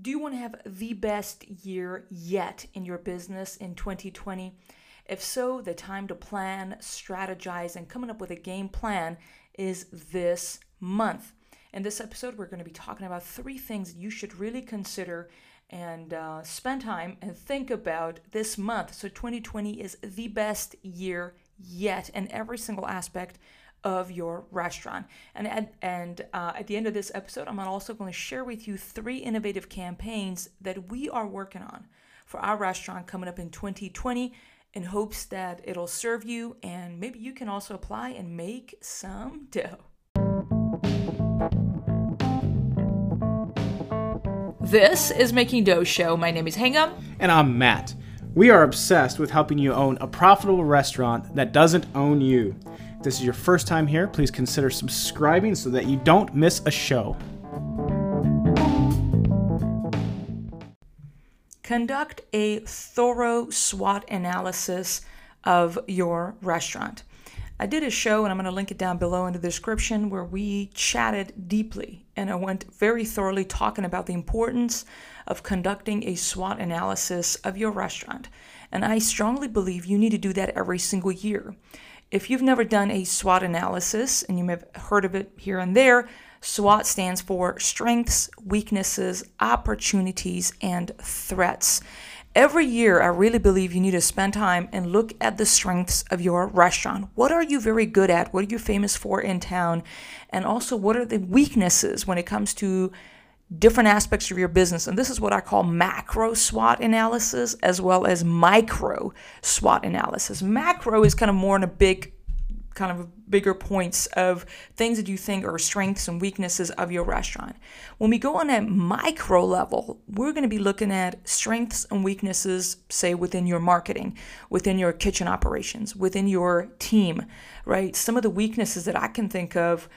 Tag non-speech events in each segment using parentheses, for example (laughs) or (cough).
Do you want to have the best year yet in your business in 2020? If so, the time to plan, strategize, and coming up with a game plan is this month. In this episode, we're going to be talking about three things you should really consider and uh, spend time and think about this month. So, 2020 is the best year yet in every single aspect of your restaurant. And at, and uh, at the end of this episode, I'm also going to share with you three innovative campaigns that we are working on for our restaurant coming up in 2020 in hopes that it'll serve you and maybe you can also apply and make some dough. This is Making Dough Show. My name is Hengameh. And I'm Matt. We are obsessed with helping you own a profitable restaurant that doesn't own you this is your first time here, please consider subscribing so that you don't miss a show. Conduct a thorough SWOT analysis of your restaurant. I did a show, and I'm going to link it down below in the description, where we chatted deeply and I went very thoroughly talking about the importance of conducting a SWOT analysis of your restaurant. And I strongly believe you need to do that every single year. If you've never done a SWOT analysis, and you may have heard of it here and there, SWOT stands for strengths, weaknesses, opportunities, and threats. Every year, I really believe you need to spend time and look at the strengths of your restaurant. What are you very good at? What are you famous for in town? And also, what are the weaknesses when it comes to different aspects of your business. And this is what I call macro SWOT analysis as well as micro SWOT analysis. Macro is kind of more in a big kind of bigger points of things that you think are strengths and weaknesses of your restaurant. When we go on a micro level, we're going to be looking at strengths and weaknesses, say within your marketing, within your kitchen operations, within your team, right? Some of the weaknesses that I can think of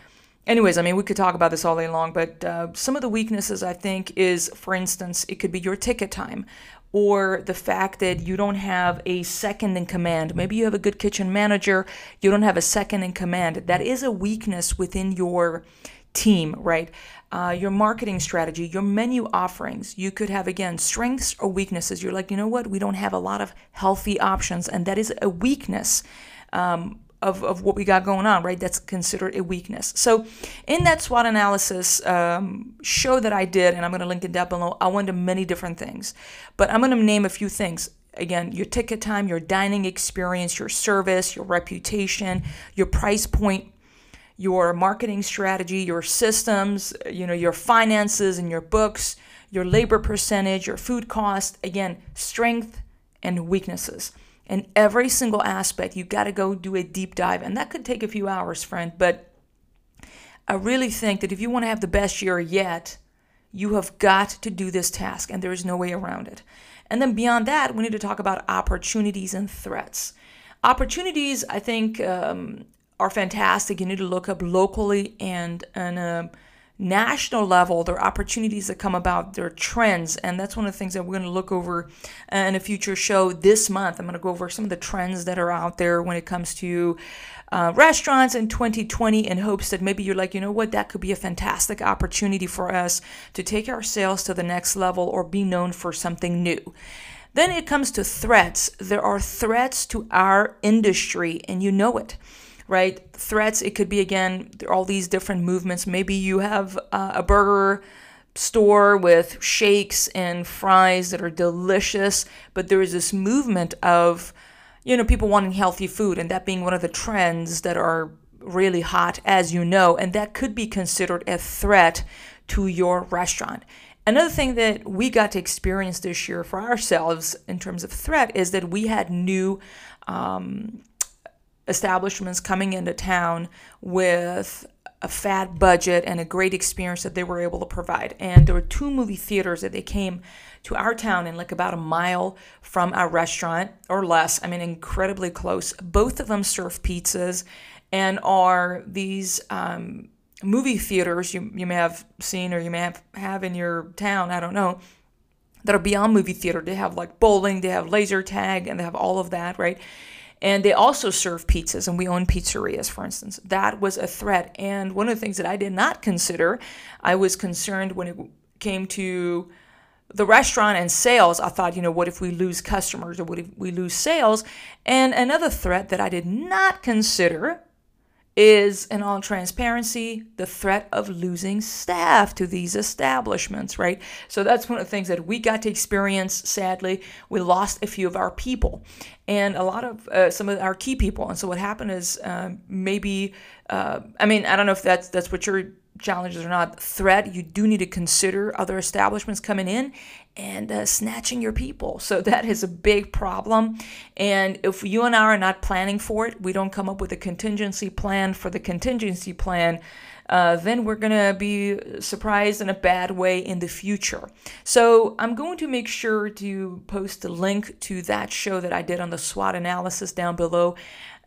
anyways, I mean, we could talk about this all day long, but uh, some of the weaknesses I think is, for instance, it could be your ticket time or the fact that you don't have a second in command. Maybe you have a good kitchen manager, you don't have a second in command. That is a weakness within your team, right? Uh, your marketing strategy, your menu offerings. You could have, again, strengths or weaknesses. You're like, you know what? We don't have a lot of healthy options, and that is a weakness. Um, of, of what we got going on, right? That's considered a weakness. So, in that SWOT analysis um, show that I did, and I'm going to link it down below, I went to many different things, but I'm going to name a few things. Again, your ticket time, your dining experience, your service, your reputation, your price point, your marketing strategy, your systems, you know, your finances and your books, your labor percentage, your food cost. Again, strength and weaknesses in every single aspect. You got to go do a deep dive, and that could take a few hours, friend. But I really think that if you want to have the best year yet, you have got to do this task, and there is no way around it. And then beyond that, we need to talk about opportunities and threats. Opportunities, I think, um, are fantastic. You need to look up locally and and. Uh, national level, there are opportunities that come about, there are trends, and that's one of the things that we're going to look over in a future show this month. I'm going to go over some of the trends that are out there when it comes to uh, restaurants in 2020 in hopes that maybe you're like, you know what, that could be a fantastic opportunity for us to take our sales to the next level or be known for something new. Then it comes to threats. There are threats to our industry, and you know it right? Threats, it could be again, all these different movements. Maybe you have uh, a burger store with shakes and fries that are delicious, but there is this movement of, you know, people wanting healthy food, and that being one of the trends that are really hot, as you know, and that could be considered a threat to your restaurant. Another thing that we got to experience this year for ourselves in terms of threat is that we had new um, establishments coming into town with a fat budget and a great experience that they were able to provide. And there were two movie theaters that they came to our town in like about a mile from our restaurant or less. I mean, incredibly close. Both of them serve pizzas and are these um, movie theaters you, you may have seen or you may have, have in your town. I don't know. That are beyond movie theater. They have like bowling, they have laser tag, and they have all of that, right? And they also serve pizzas, and we own pizzerias, for instance. That was a threat. And one of the things that I did not consider, I was concerned when it came to the restaurant and sales, I thought, you know, what if we lose customers or what if we lose sales? And another threat that I did not consider is, in all transparency, the threat of losing staff to these establishments, right? So that's one of the things that we got to experience. Sadly, we lost a few of our people and a lot of uh, some of our key people. And so what happened is um, maybe, uh, I mean, I don't know if that's that's what your challenges are not threat you do need to consider other establishments coming in and uh, snatching your people. So (laughs) that is a big problem. And if you and I are not planning for it, we don't come up with a contingency plan for the contingency plan. Uh, then we're going to be surprised in a bad way in the future. So I'm going to make sure to post a link to that show that I did on the SWOT analysis down below.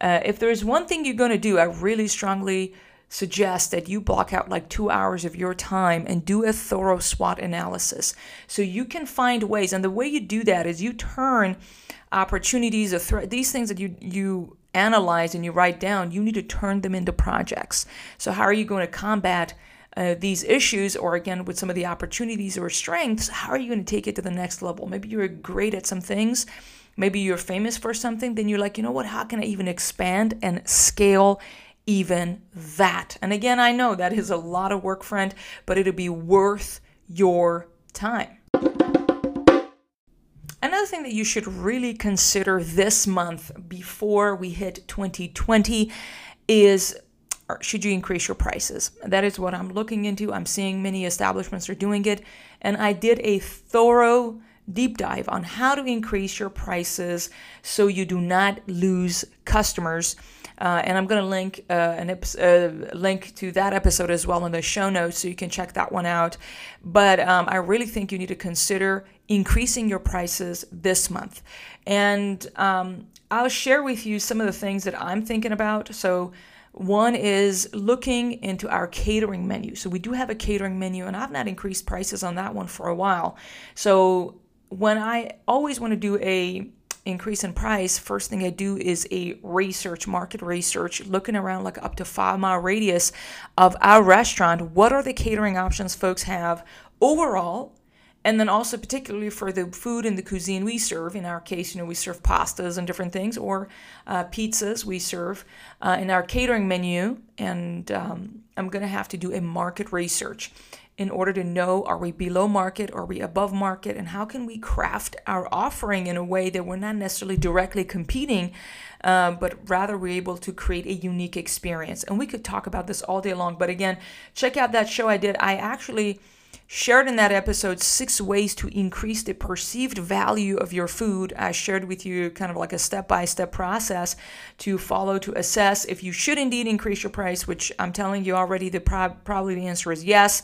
Uh, if there's one thing you're going to do, I really strongly suggest that you block out like two hours of your time and do a thorough SWOT analysis. So you can find ways, and the way you do that is you turn opportunities or threat, these things that you you analyze and you write down, you need to turn them into projects. So how are you going to combat uh, these issues, or again with some of the opportunities or strengths? How are you going to take it to the next level? Maybe you're great at some things. Maybe you're famous for something, then you're like, you know what, how can I even expand and scale even that. And again, I know that is a lot of work, friend, but it'll be worth your time. Another thing that you should really consider this month before we hit 2020 is should you increase your prices? That is what I'm looking into. I'm seeing many establishments are doing it. And I did a thorough deep dive on how to increase your prices so you do not lose customers uh, and I'm going to link uh, an uh, link to that episode as well in the show notes, so you can check that one out. But um, I really think you need to consider increasing your prices this month, and um, I'll share with you some of the things that I'm thinking about. So. One is looking into our catering menu. So we do have a catering menu, and I've not increased prices on that one for a while. So when I always want to do a increase in price, first thing I do is a research, market research, looking around like up to five mile radius of our restaurant. What are the catering options folks have overall? And then also particularly for the food and the cuisine we serve. In our case, you know, we serve pastas and different things, or uh, pizzas we serve uh, in our catering menu. And um, I'm going to have to do a market research in order to know are we below market, are we above market, and how can we craft our offering in a way that we're not necessarily directly competing, uh, but rather we're able to create a unique experience. And we could talk about this all day long, but again, check out that show I did. I actually shared in that episode six ways to increase the perceived value of your food. I shared with you kind of like a step by step process to follow to assess if you should indeed increase your price, which I'm telling you already, the pro- probably the answer is yes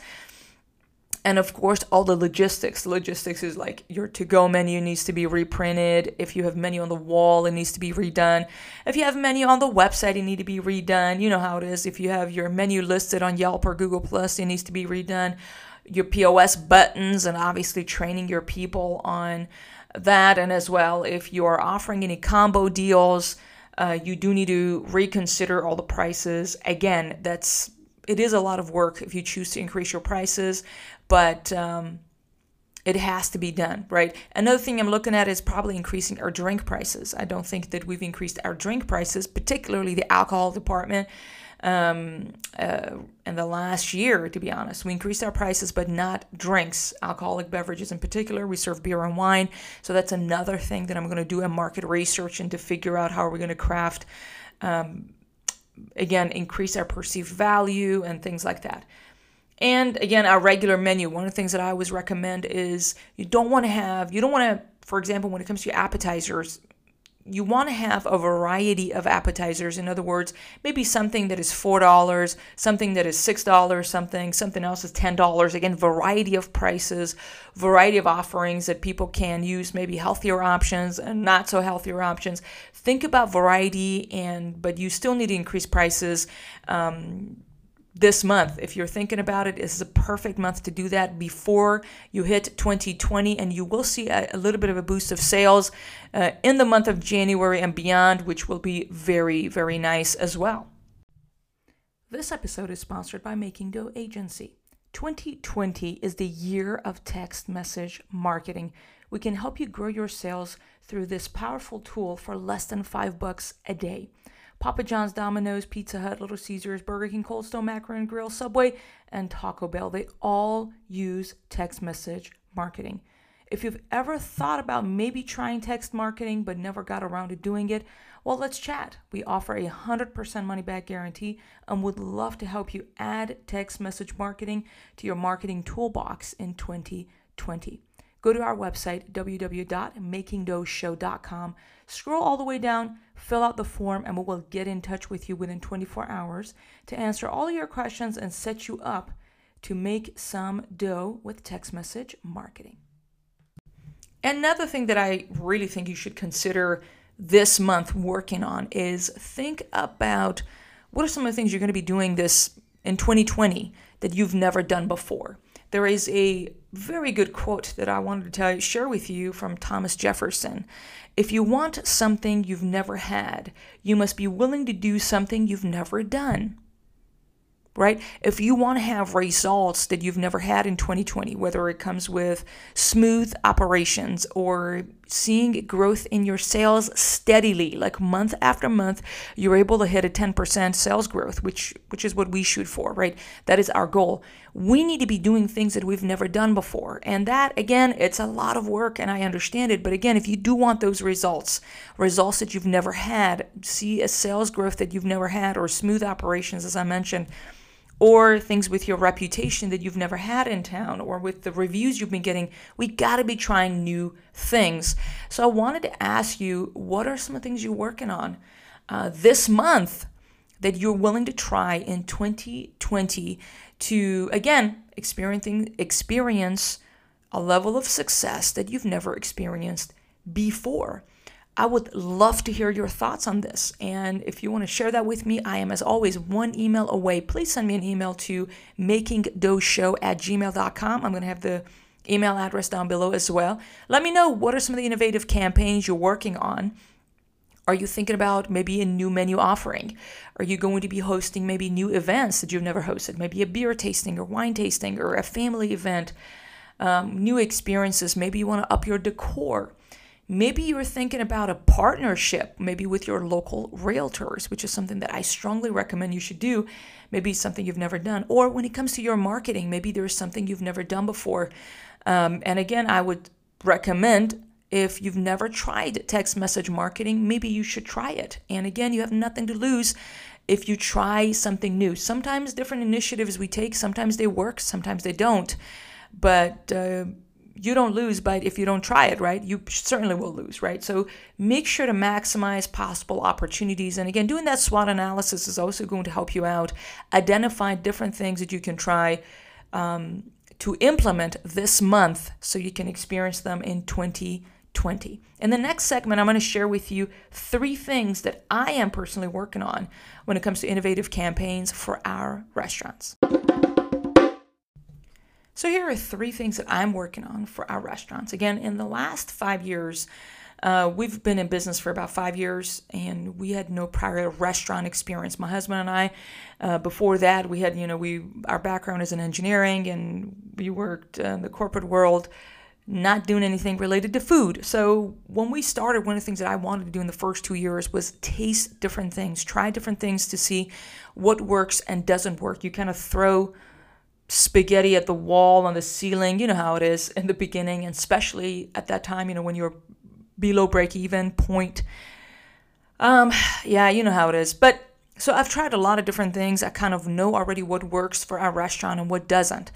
and of course all the logistics. Logistics is like your to go menu needs to be reprinted. If you have menu on the wall it needs to be redone. If you have menu on the website it need to be redone. You know how it is. If you have your menu listed on yelp or google plus it needs to be redone. Your pos buttons and obviously training your people on that. And as well if you're offering any combo deals uh, you do need to reconsider all the prices. Again that's it is a lot of work if you choose to increase your prices but um, it has to be done, right? Another thing I'm looking at is probably increasing our drink prices. I don't think that we've increased our drink prices, particularly the alcohol department, um, uh, in the last year, to be honest. We increased our prices, but not drinks, alcoholic beverages in particular. We serve beer and wine. So that's another thing that I'm going to do a market research and to figure out how we're going to craft, um, again, increase our perceived value and things like that. And again, our regular menu. One of the things that I always recommend is you don't want to have, you don't want to, for example, when it comes to your appetizers, you want to have a variety of appetizers. In other words, maybe something that is $4, something that is $6, something, something else is $10. Again, variety of prices, variety of offerings that people can use, maybe healthier options and not so healthier options. Think about variety and but you still need to increase prices. Um, this month. If you're thinking about it, this is a perfect month to do that before you hit 2020, and you will see a, a little bit of a boost of sales uh, in the month of January and beyond, which will be very, very nice as well. This episode is sponsored by Making Dough Agency. 2020 is the year of text message marketing. We can help you grow your sales through this powerful tool for less than five bucks a day. Papa John's, Domino's, Pizza Hut, Little Caesars, Burger King, Cold Stone Macaroni Grill, Subway, and Taco Bell. They all use text message marketing. If you've ever thought about maybe trying text marketing but never got around to doing it, well, let's chat. We offer a 100% money back guarantee and would love to help you add text message marketing to your marketing toolbox in 2020. Go to our website, www.makingdoughshow.com, scroll all the way down, fill out the form, and we will get in touch with you within 24 hours to answer all your questions and set you up to make some dough with text message marketing. Another thing that I really think you should consider this month working on is think about what are some of the things you're going to be doing this in 2020 that you've never done before. There is a very good quote that I wanted to tell, share with you from Thomas Jefferson. If you want something you've never had, you must be willing to do something you've never done right? If you want to have results that you've never had in 2020, whether it comes with smooth operations or seeing growth in your sales steadily, like month after month, you're able to hit a 10% sales growth, which which is what we shoot for, right? That is our goal. We need to be doing things that we've never done before. And that again, it's a lot of work and I understand it, but again, if you do want those results, results that you've never had, see a sales growth that you've never had or smooth operations as I mentioned, or things with your reputation that you've never had in town or with the reviews you've been getting. We got to be trying new things. So I wanted to ask you what are some of the things you're working on uh, this month that you're willing to try in 2020 to, again, experiencing, experience a level of success that you've never experienced before. I would love to hear your thoughts on this. And if you want to share that with me, I am, as always, one email away. Please send me an email to makingdoughshow at gmail.com. I'm going to have the email address down below as well. Let me know what are some of the innovative campaigns you're working on. Are you thinking about maybe a new menu offering? Are you going to be hosting maybe new events that you've never hosted? Maybe a beer tasting or wine tasting or a family event, um, new experiences. Maybe you want to up your decor. Maybe you're thinking about a partnership, maybe with your local realtors, which is something that I strongly recommend you should do. Maybe something you've never done. Or when it comes to your marketing, maybe there's something you've never done before. Um, and again, I would recommend if you've never tried text message marketing, maybe you should try it. And again, you have nothing to lose if you try something new. Sometimes different initiatives we take, sometimes they work, sometimes they don't. But uh, you don't lose but if you don't try it right you certainly will lose right? So make sure to maximize possible opportunities. And again doing that swot analysis is also going to help you out. Identify different things that you can try um, to implement this month so you can experience them in 2020 in the next segment i'm going to share with you three things that i am personally working on when it comes to innovative campaigns for our restaurants so, here are three things that I'm working on for our restaurants. Again, in the last five years, uh, we've been in business for about five years, and we had no prior restaurant experience. My husband and I, uh, before that, we had you know we our background is in engineering, and we worked in the corporate world, not doing anything related to food. So when we started, one of the things that I wanted to do in the first two years was taste different things, try different things to see what works and doesn't work. You kind of throw spaghetti at the wall on the ceiling. You know how it is in the beginning, and especially at that time, you know, when you're below break even point. Um, yeah, you know how it is. But so I've tried a lot of different things. I kind of know already what works for our restaurant and what doesn't.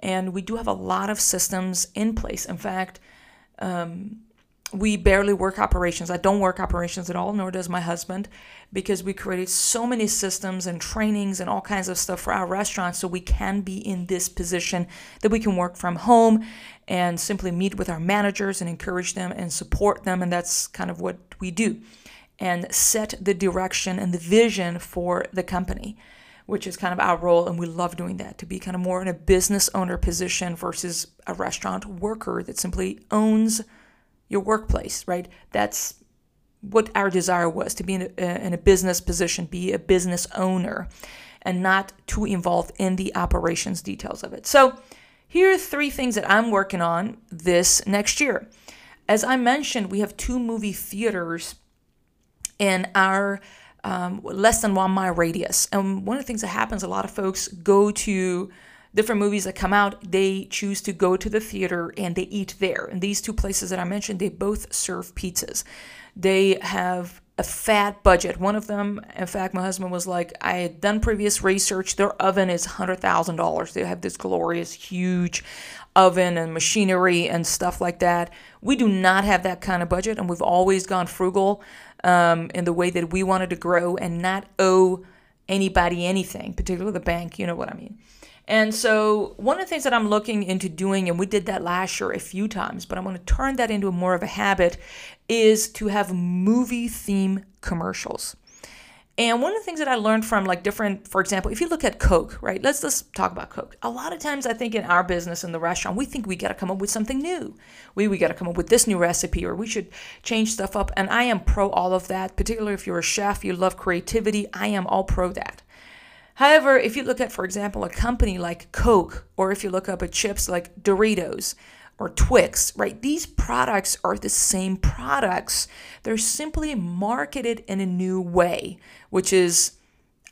And we do have a lot of systems in place. In fact, um, we barely work operations. I don't work operations at all, nor does my husband, because we created so many systems and trainings and all kinds of stuff for our restaurants so we can be in this position that we can work from home and simply meet with our managers and encourage them and support them. And that's kind of what we do and set the direction and the vision for the company which is kind of our role and we love doing that to be kind of more in a business owner position versus a restaurant worker that simply owns your workplace, right? That's what our desire was to be in a, in a business position, be a business owner. and not too involved in the operations details of it. So, here are three things that I'm working on this next year. As I mentioned, we have two movie theaters in our um, less than one mile radius. And one of the things that happens, a lot of folks go to different movies that come out, they choose to go to the theater and they eat there. And these two places that I mentioned, they both serve pizzas. They have a fat budget. One of them, in fact, my husband was like, I had done previous research. Their oven is $100,000. They have this glorious, huge oven and machinery and stuff like that. We do not have that kind of budget, and we've always gone frugal um, in the way that we wanted to grow and not owe anybody anything, particularly the bank. You know what I mean? And so, one of the things that I'm looking into doing, and we did that last year a few times, but I'm going to turn that into more of a habit, is to have movie theme commercials. And one of the things that I learned from like different, for example, if you look at Coke, right? Let's let's talk about Coke. A lot of times, I think in our business in the restaurant, we think we got to come up with something new. We we got to come up with this new recipe, or we should change stuff up. And I am pro all of that. Particularly if you're a chef, you love creativity. I am all pro that. However, if you look at, for example, a company like Coke, or if you look up at chips like Doritos, or Twix, right? These products are the same products. They're simply marketed in a new way, which is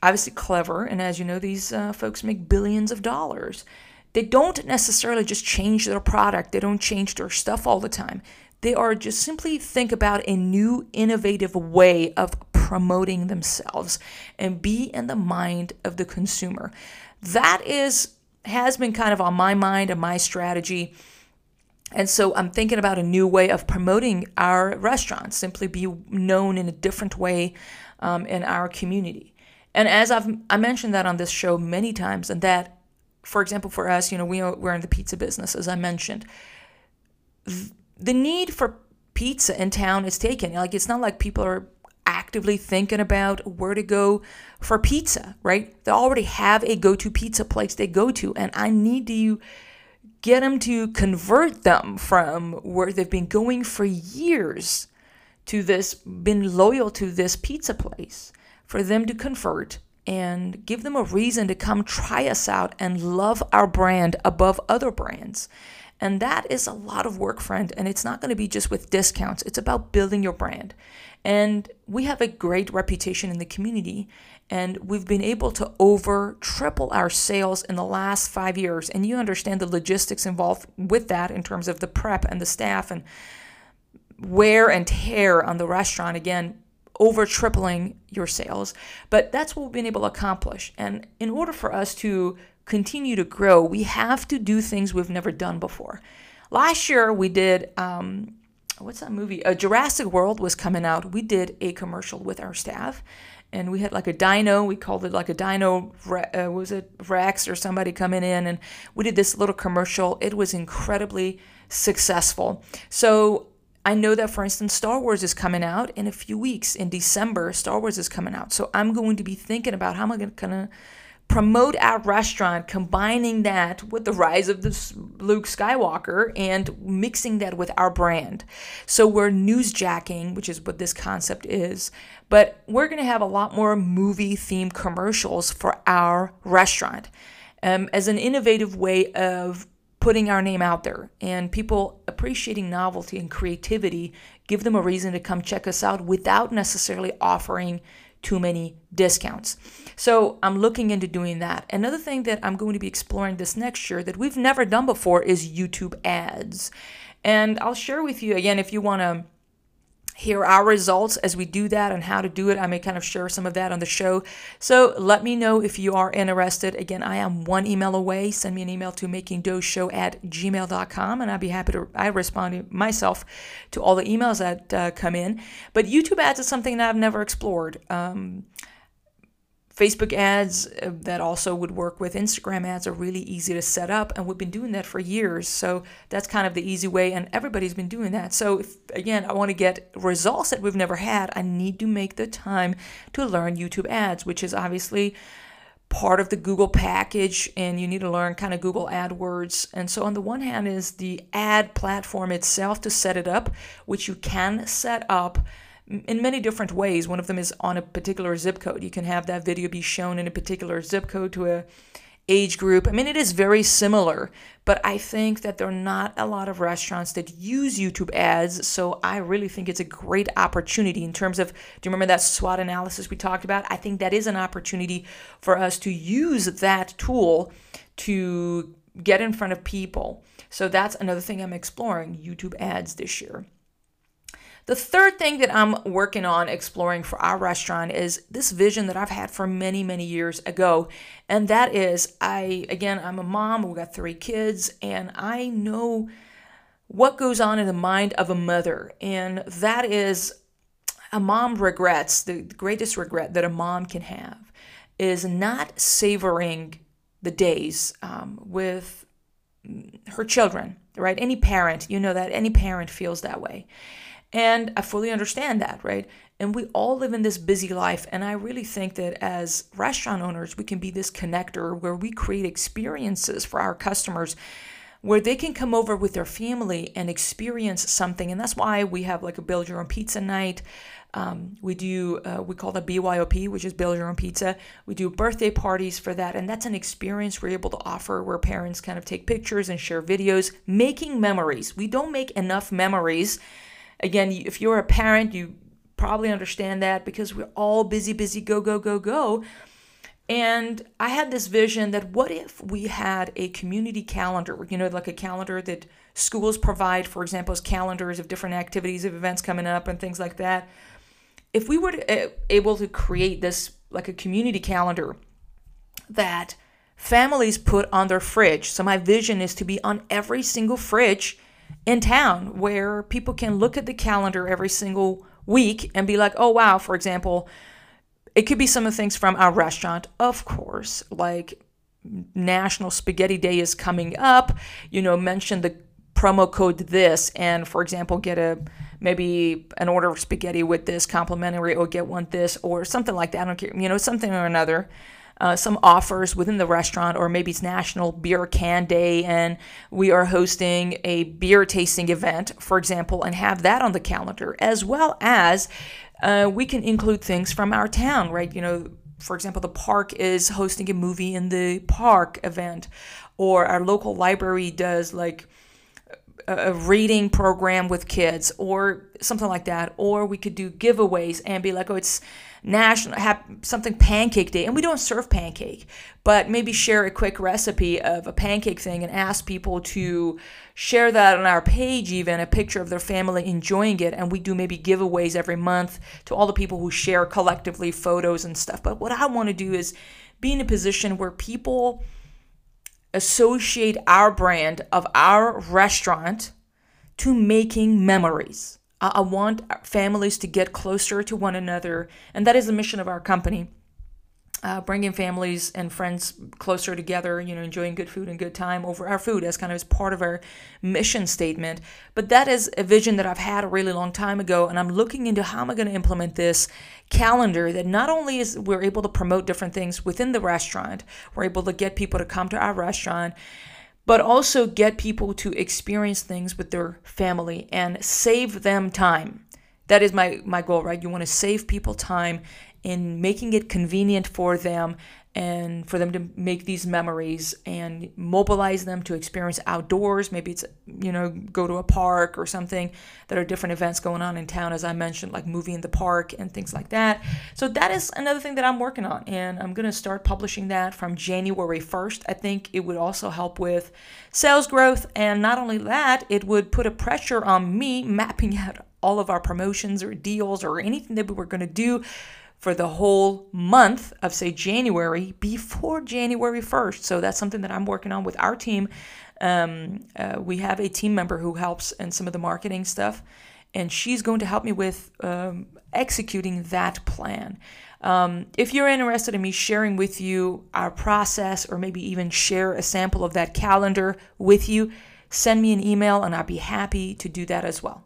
obviously clever. And as you know, these uh, folks make billions of dollars. They don't necessarily just change their product, they don't change their stuff all the time. They are just simply think about a new, innovative way of promoting themselves and be in the mind of the consumer. That is has been kind of on my mind and my strategy and so I'm thinking about a new way of promoting our restaurants, simply be known in a different way um, in our community. And as I've I mentioned that on this show many times, and that, for example, for us, you know, we are, we're in the pizza business, as I mentioned. The need for pizza in town is taken. Like it's not like people are actively thinking about where to go for pizza, right? They already have a go-to pizza place they go to, and I need to get them to convert them from where they've been going for years to this, been loyal to this pizza place, for them to convert and give them a reason to come try us out and love our brand above other brands. And that is a lot of work, friend. And it's not going to be just with discounts, it's about building your brand. And we have a great reputation in the community and we've been able to over triple our sales in the last five years. And you understand the logistics involved with that in terms of the prep and the staff and wear and tear on the restaurant. Again, over tripling your sales. But that's what we've been able to accomplish. And in order for us to continue to grow, we have to do things we've never done before. Last year, we did. Um, what's that movie? Uh, Jurassic World was coming out. We did a commercial with our staff, and we had like a dino we called it like a dino uh, was it rex or somebody coming in and we did this little commercial it was incredibly successful so i know that for instance star wars is coming out in a few weeks in december star wars is coming out so i'm going to be thinking about how am i going to promote our restaurant, combining that with the rise of this Luke Skywalker and mixing that with our brand. So we're newsjacking, which is what this concept is, but we're going to have a lot more movie themed commercials for our restaurant um, as an innovative way of putting our name out there and people appreciating novelty and creativity give them a reason to come check us out without necessarily offering too many discounts. So I'm looking into doing that. Another thing that I'm going to be exploring this next year that we've never done before is YouTube ads. And I'll share with you again if you want to hear our results as we do that and how to do it. I may kind of share some of that on the show. So let me know if you are interested. Again, I am one email away. Send me an email to makingdoughshow at gmail.com and I'd be happy to, I respond myself to all the emails that uh, come in. But YouTube ads is something that I've never explored. Um, Facebook ads uh, that also would work with Instagram ads are really easy to set up, and we've been doing that for years. So that's kind of the easy way, and everybody's been doing that. So, if, again, I want to get results that we've never had, I need to make the time to learn YouTube ads, which is obviously part of the Google package, and you need to learn kind of Google AdWords. And so, on the one hand, is the ad platform itself to set it up, which you can set up in many different ways. One of them is on a particular zip code. You can have that video be shown in a particular zip code to a age group. I mean, it is very similar, but I think that there are not a lot of restaurants that use YouTube ads. So I really think it's a great opportunity in terms of, do you remember that SWOT analysis we talked about? I think that is an opportunity for us to use that tool to get in front of people. So that's another thing I'm exploring YouTube ads this year. The third thing that I'm working on exploring for our restaurant is this vision that I've had for many, many years ago. And that is, I, again, I'm a mom, we got three kids, and I know what goes on in the mind of a mother. And that is, a mom regrets, the greatest regret that a mom can have is not savoring the days um, with her children, right? Any parent, you know that any parent feels that way. And I fully understand that, right? And we all live in this busy life. And I really think that as restaurant owners, we can be this connector where we create experiences for our customers where they can come over with their family and experience something. And that's why we have like a build your own pizza night. Um, we do, uh, we call that BYOP, which is build your own pizza. We do birthday parties for that. And that's an experience we're able to offer where parents kind of take pictures and share videos, making memories. We don't make enough memories Again, if you're a parent, you probably understand that because we're all busy, busy, go, go, go, go. And I had this vision that what if we had a community calendar, you know, like a calendar that schools provide, for example, as calendars of different activities, of events coming up and things like that. If we were to, uh, able to create this like a community calendar that families put on their fridge. So my vision is to be on every single fridge in town where people can look at the calendar every single week and be like, oh, wow, for example, it could be some of the things from our restaurant, of course, like National Spaghetti Day is coming up, you know, mention the promo code this and for example get a maybe an order of spaghetti with this complimentary or get one this or something like that. I don't care you know something or another uh, some offers within the restaurant, or maybe it's National Beer Can Day, and we are hosting a beer tasting event, for example, and have that on the calendar, as well as uh, we can include things from our town, right? You know, for example, the park is hosting a movie in the park event, or our local library does like a reading program with kids, or something like that. Or we could do giveaways and be like, oh, it's national have something pancake day and we don't serve pancake but maybe share a quick recipe of a pancake thing and ask people to share that on our page even a picture of their family enjoying it and we do maybe giveaways every month to all the people who share collectively photos and stuff but what i want to do is be in a position where people associate our brand of our restaurant to making memories I want families to get closer to one another, and that is the mission of our company. Uh, bringing families and friends closer together, you know, enjoying good food and good time over our food as kind of as part of our mission statement. But that is a vision that I've had a really long time ago, and I'm looking into how am I going to implement this calendar that not only is we're able to promote different things within the restaurant, we're able to get people to come to our restaurant, but also get people to experience things with their family and save them time. That is my, my goal, right? You want to save people time in making it convenient for them and for them to make these memories and mobilize them to experience outdoors. Maybe it's, you know, go to a park or something. There are different events going on in town, as I mentioned, like movie in the park and things like that. So that is another thing that I'm working on. And I'm going to start publishing that from January 1st. I think it would also help with sales growth. And not only that, it would put a pressure on me mapping out all of our promotions or deals or anything that we were going to do for the whole month of, say, January before January 1st. So that's something that I'm working on with our team. Um, uh, we have a team member who helps in some of the marketing stuff, and she's going to help me with um, executing that plan. Um, if you're interested in me sharing with you our process or maybe even share a sample of that calendar with you, send me an email and I'll be happy to do that as well.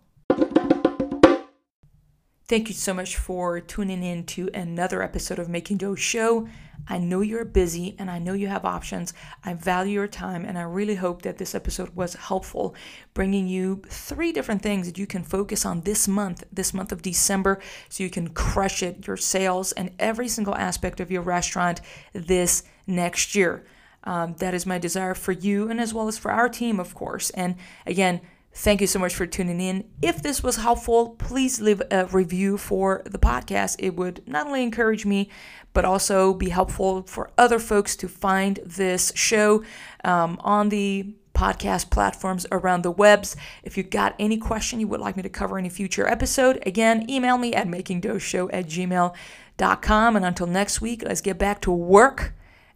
Thank you so much for tuning in to another episode of Making Dough Show. I know you're busy and I know you have options. I value your time and I really hope that this episode was helpful, bringing you three different things that you can focus on this month, this month of December, so you can crush it, your sales, and every single aspect of your restaurant this next year. Um, that is my desire for you and as well as for our team, of course. And again, Thank you so much for tuning in. If this was helpful, please leave a review for the podcast. It would not only encourage me, but also be helpful for other folks to find this show um, on the podcast platforms around the webs. If you got any question you would like me to cover in a future episode, again, email me at makingdoughshow at gmail.com. And until next week, let's get back to work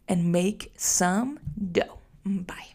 and make some dough. Bye.